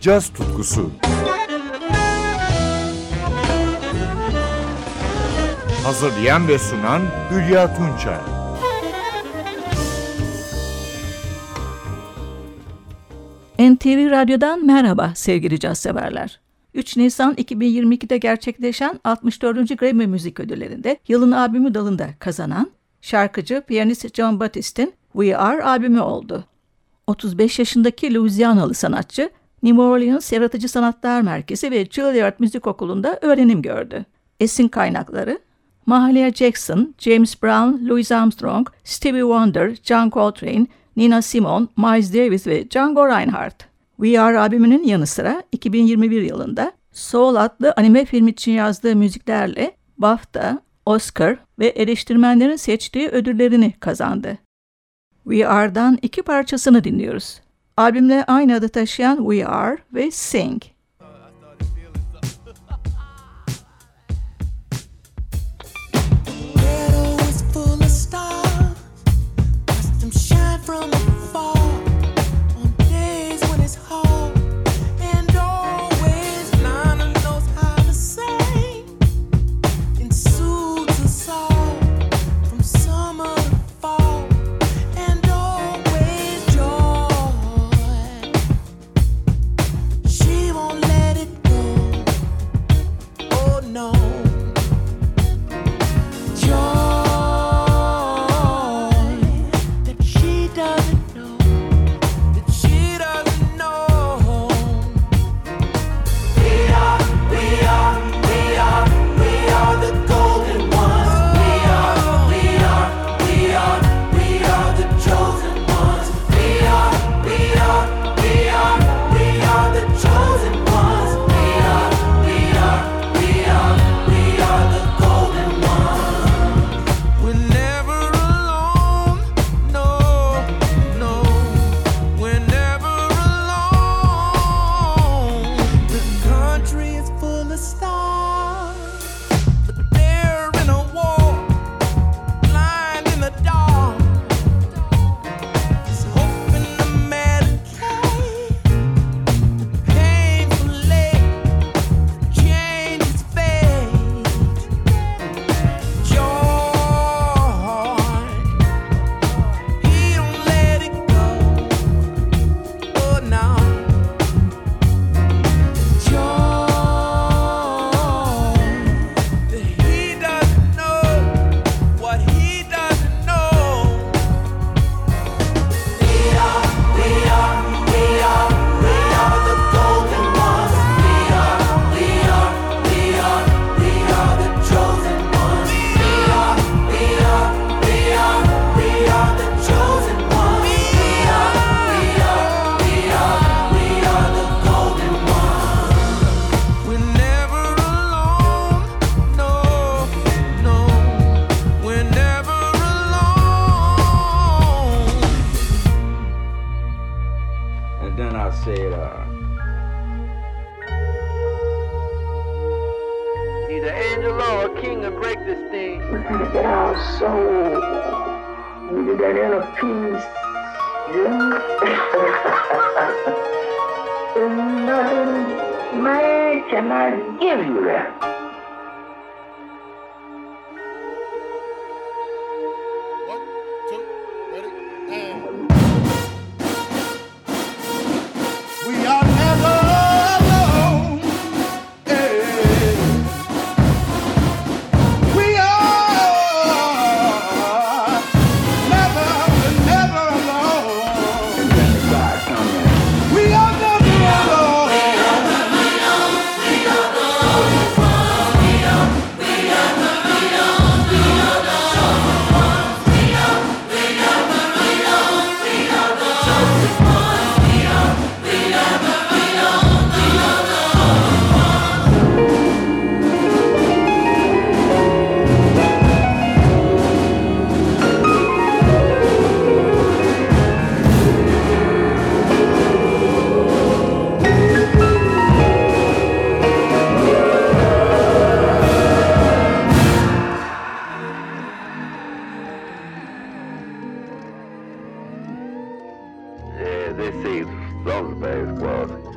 caz tutkusu. Hazırlayan ve sunan Hülya Tunçay. NTV Radyo'dan merhaba sevgili caz severler. 3 Nisan 2022'de gerçekleşen 64. Grammy Müzik Ödülleri'nde yılın albümü dalında kazanan şarkıcı piyanist John Batist'in We Are albümü oldu. 35 yaşındaki Louisianalı sanatçı New Orleans Yaratıcı Sanatlar Merkezi ve Juilliard Müzik Okulu'nda öğrenim gördü. Esin kaynakları Mahalia Jackson, James Brown, Louis Armstrong, Stevie Wonder, John Coltrane, Nina Simone, Miles Davis ve Django Reinhardt. We Are albümünün yanı sıra 2021 yılında Soul adlı anime film için yazdığı müziklerle BAFTA, Oscar ve eleştirmenlerin seçtiği ödüllerini kazandı. We Are'dan iki parçasını dinliyoruz. Albümle aynı adı taşıyan We Are ve Sing. Yeah. they is some very.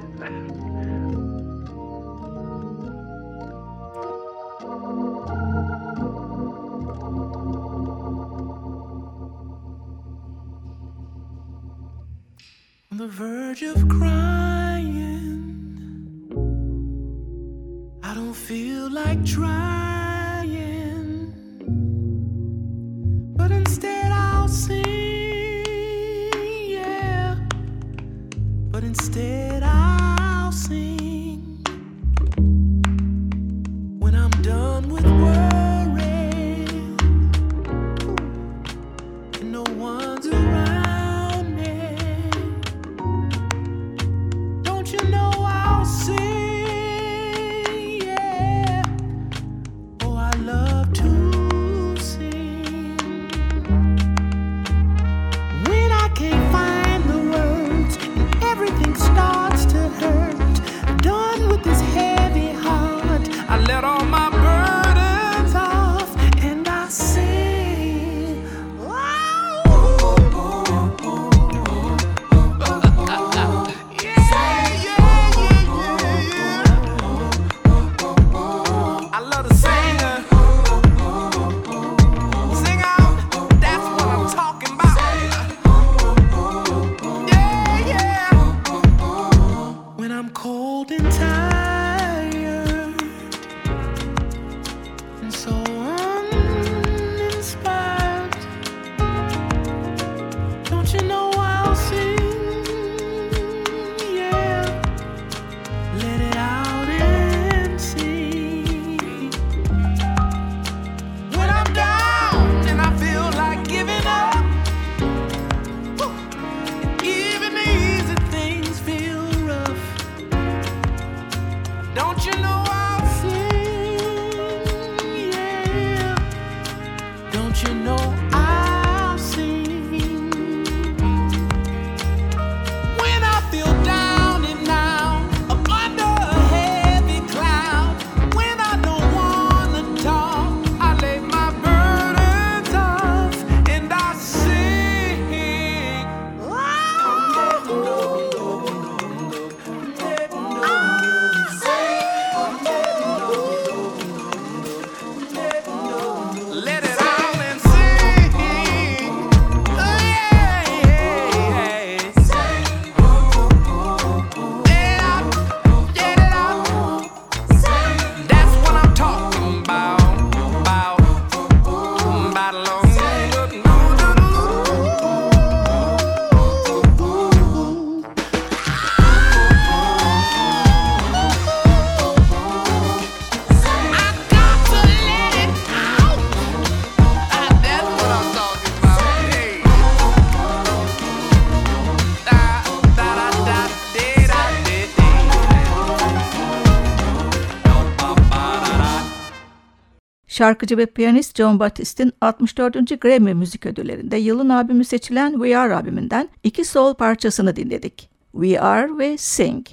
Şarkıcı ve piyanist John Batist'in 64. Grammy Müzik Ödülleri'nde yılın albümü seçilen We Are albümünden iki soul parçasını dinledik. We Are ve Sing.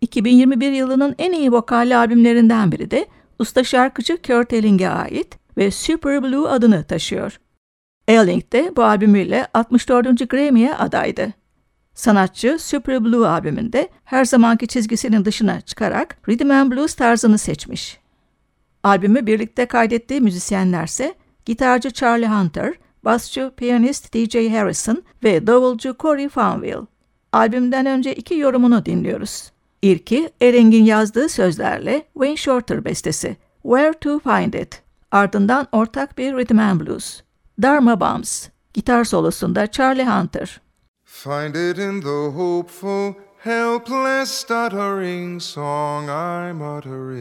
2021 yılının en iyi vokalli albümlerinden biri de usta şarkıcı Kurt Elling'e ait ve Super Blue adını taşıyor. Elling de bu albümüyle 64. Grammy'ye adaydı. Sanatçı Super Blue albümünde her zamanki çizgisinin dışına çıkarak Rhythm and Blues tarzını seçmiş. Albümü birlikte kaydettiği müzisyenlerse gitarcı Charlie Hunter, basçı piyanist DJ Harrison ve davulcu Corey Fanville. Albümden önce iki yorumunu dinliyoruz. İlki Ereng'in yazdığı sözlerle Wayne Shorter bestesi Where to Find It. Ardından ortak bir Rhythm and Blues. Dharma Bums. Gitar solosunda Charlie Hunter. Find it in the hopeful, helpless, stuttering song I'm uttering.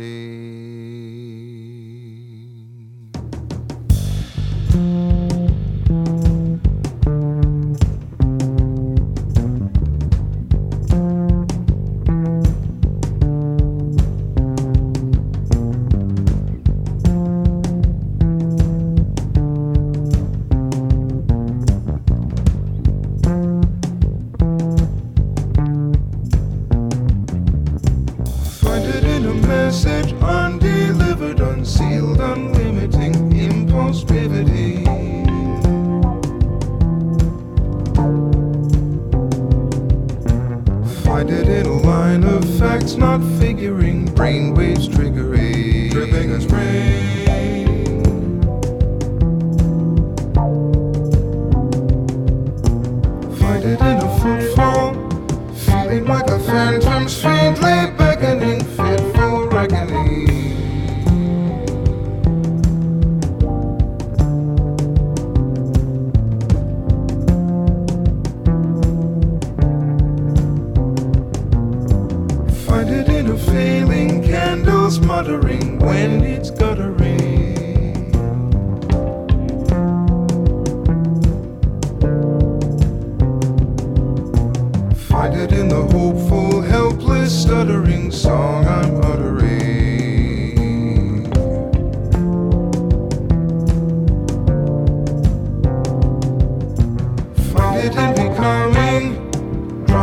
Impulse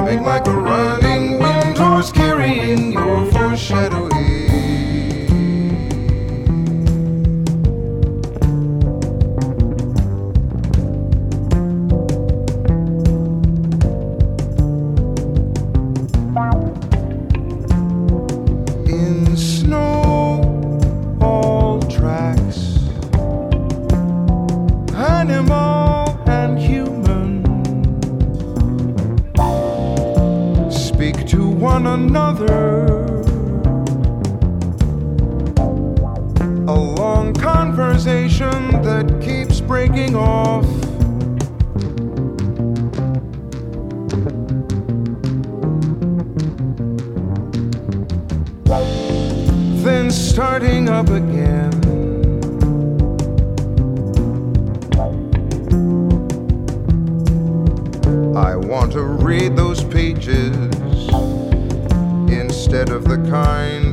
make like a read those pages instead of the kind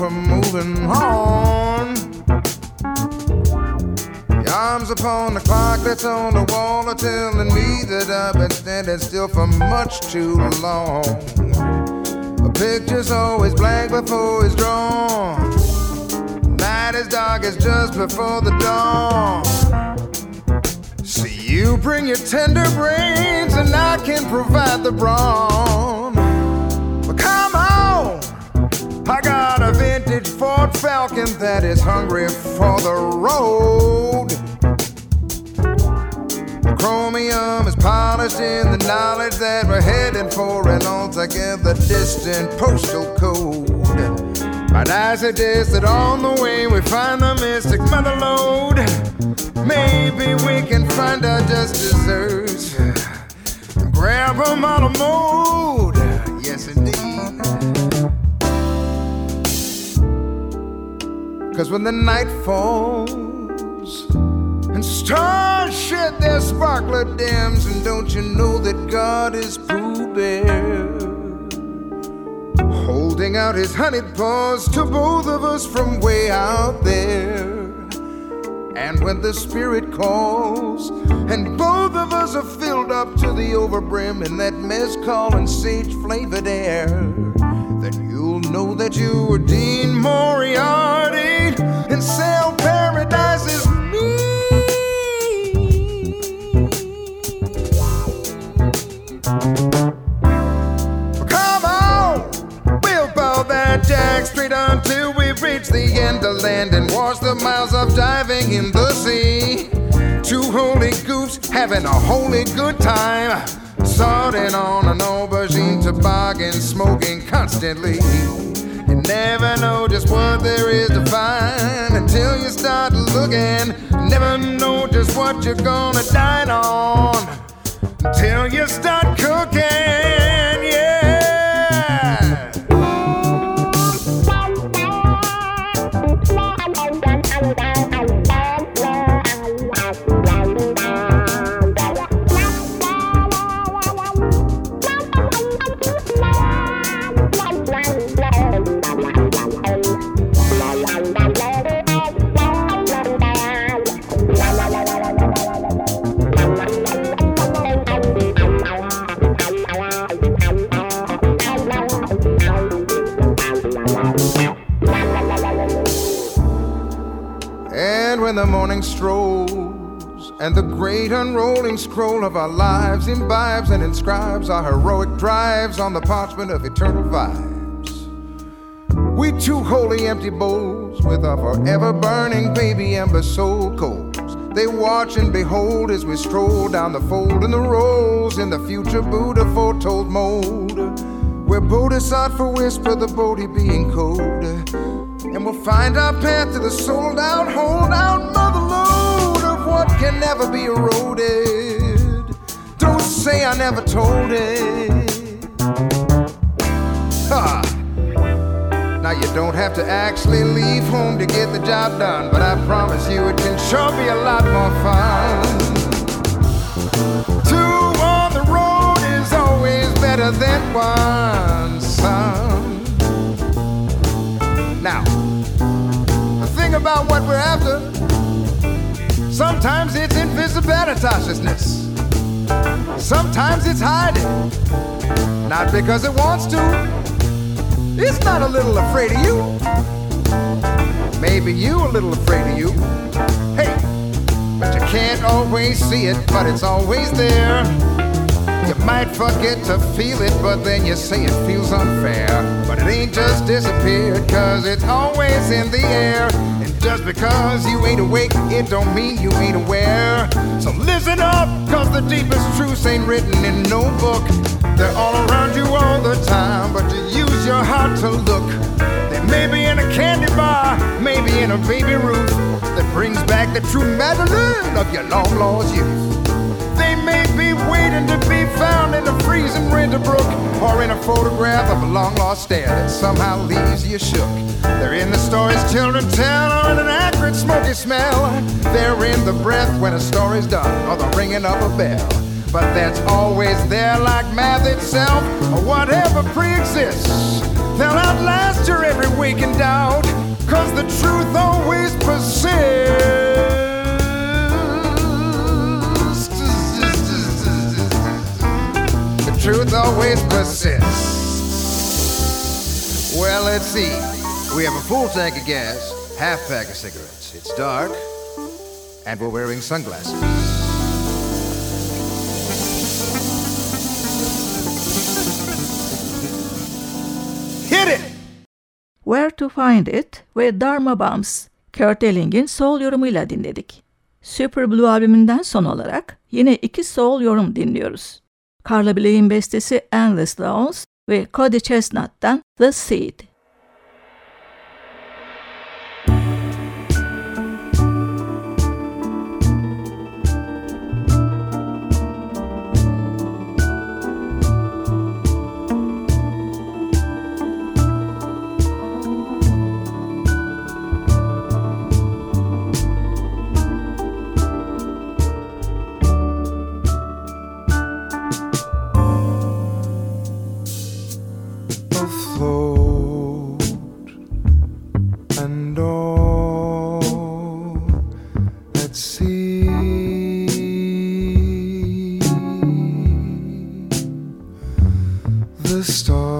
from moving on. the arms upon the clock that's on the wall are telling me that I've been standing still for much too long. A picture's always blank before it's drawn. Night is dark, as just before the dawn. See, you bring your tender brains, and I can provide the brawn. falcon that is hungry for the road. Chromium is polished in the knowledge that we're heading for an altogether distant postal code. But as it is, that on the way we find the mystic mother lode. Maybe we can find our just desserts. Grab them on the mode. Cause when the night falls and stars shed their sparkler dams, and don't you know that God is Pooh Bear? Holding out his honeyed paws to both of us from way out there. And when the Spirit calls, and both of us are filled up to the overbrim in that mezcal and sage flavored air, then you'll know that you were in the sea. Two holy goofs having a holy good time. Starting on an aubergine toboggan, smoking constantly. You never know just what there is to find until you start looking. Never know just what you're gonna dine on until you start cooking. And the great unrolling scroll of our lives imbibes and inscribes our heroic drives on the parchment of eternal vibes, we two holy empty bowls with our forever burning baby ember soul coals. They watch and behold as we stroll down the fold and the rolls in the future Buddha foretold mold. Where Bodhisattva whisper the Bodhi being code. And we'll find our path to the sold out, hold out mother lode of what can never be eroded. Don't say I never told it. Ha! Now you don't have to actually leave home to get the job done, but I promise you it can sure be a lot more fun. Two on the road is always better than one, son. Now, the thing about what we're after, sometimes it's invisibilitasness. Sometimes it's hiding. Not because it wants to. It's not a little afraid of you. Maybe you a little afraid of you. Hey, but you can't always see it, but it's always there. You might forget to feel it, but then you say it feels unfair. But it ain't just disappeared, cause it's always in the air. Just because you ain't awake, it don't mean you ain't aware. So listen up, cause the deepest truths ain't written in no book. They're all around you all the time, but you use your heart to look. They may be in a candy bar, maybe in a baby Ruth that brings back the true Madeline of your long lost youth. May be waiting to be found in a freezing winter brook or in a photograph of a long lost dad that somehow leaves you shook. They're in the stories children tell or in an acrid smoky smell. They're in the breath when a story's done or the ringing of a bell. But that's always there like math itself or whatever pre-exists. They'll outlast your every waking doubt cause the truth always persists. truth always persists. Well, let's see. We have a full tank of gas, half pack of cigarettes. It's dark, and we're wearing sunglasses. Hit it! Where to Find It ve Dharma Bums, Kurt Elling'in sol yorumuyla dinledik. Super Blue albümünden son olarak yine iki soul yorum dinliyoruz. Carla Blake'in bestesi Endless Downs ve Cody Chestnut'tan The Seed. the stars.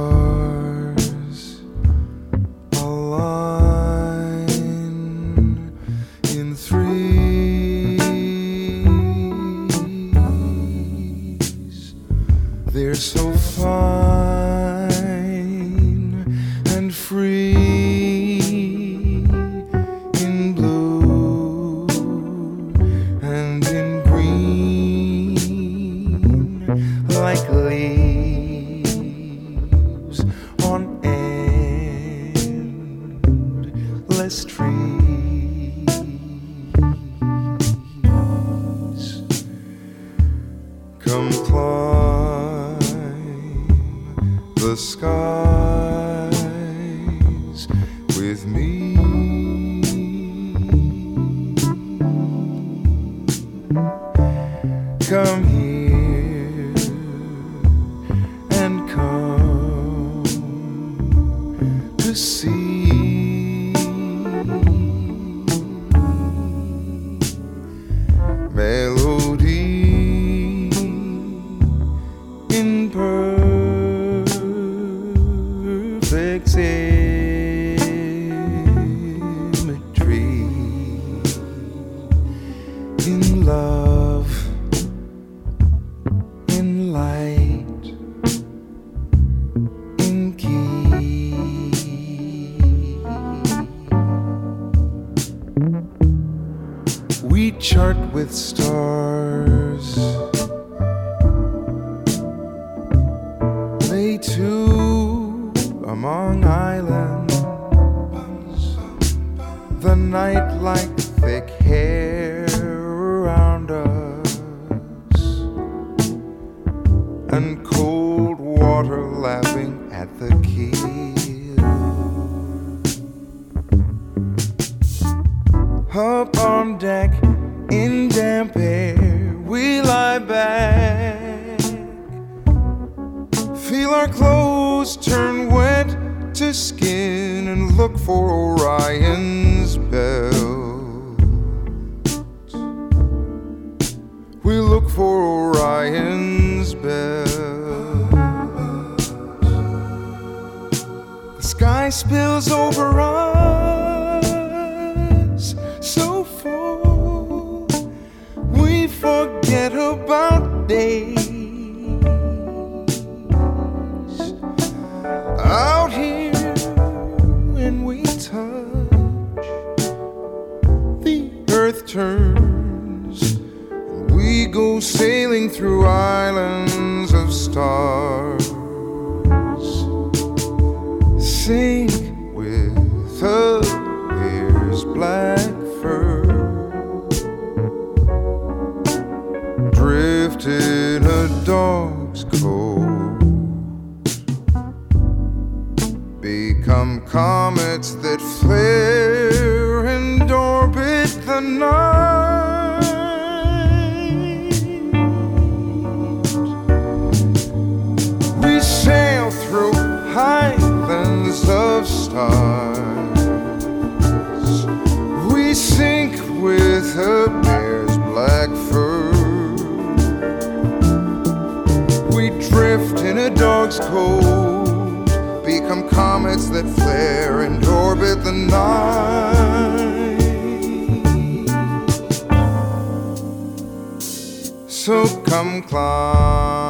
see cold water, laughing at the keel. Up on deck in damp air, we lie back. Feel our clothes turn wet to skin and look for Orion. spills over on mar.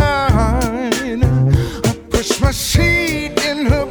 mine. I push my seat in her.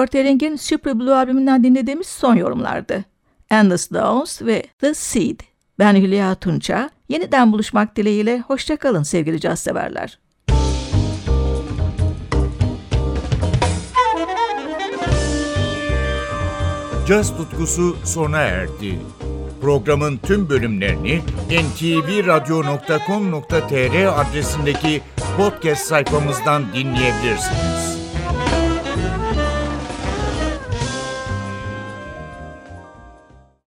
Körteling'in Super Blue albümünden dinlediğimiz son yorumlardı. Endless Downs ve The Seed. Ben Hülya Tunça. Yeniden buluşmak dileğiyle hoşçakalın sevgili caz severler. Caz tutkusu sona erdi. Programın tüm bölümlerini ntvradio.com.tr adresindeki podcast sayfamızdan dinleyebilirsiniz.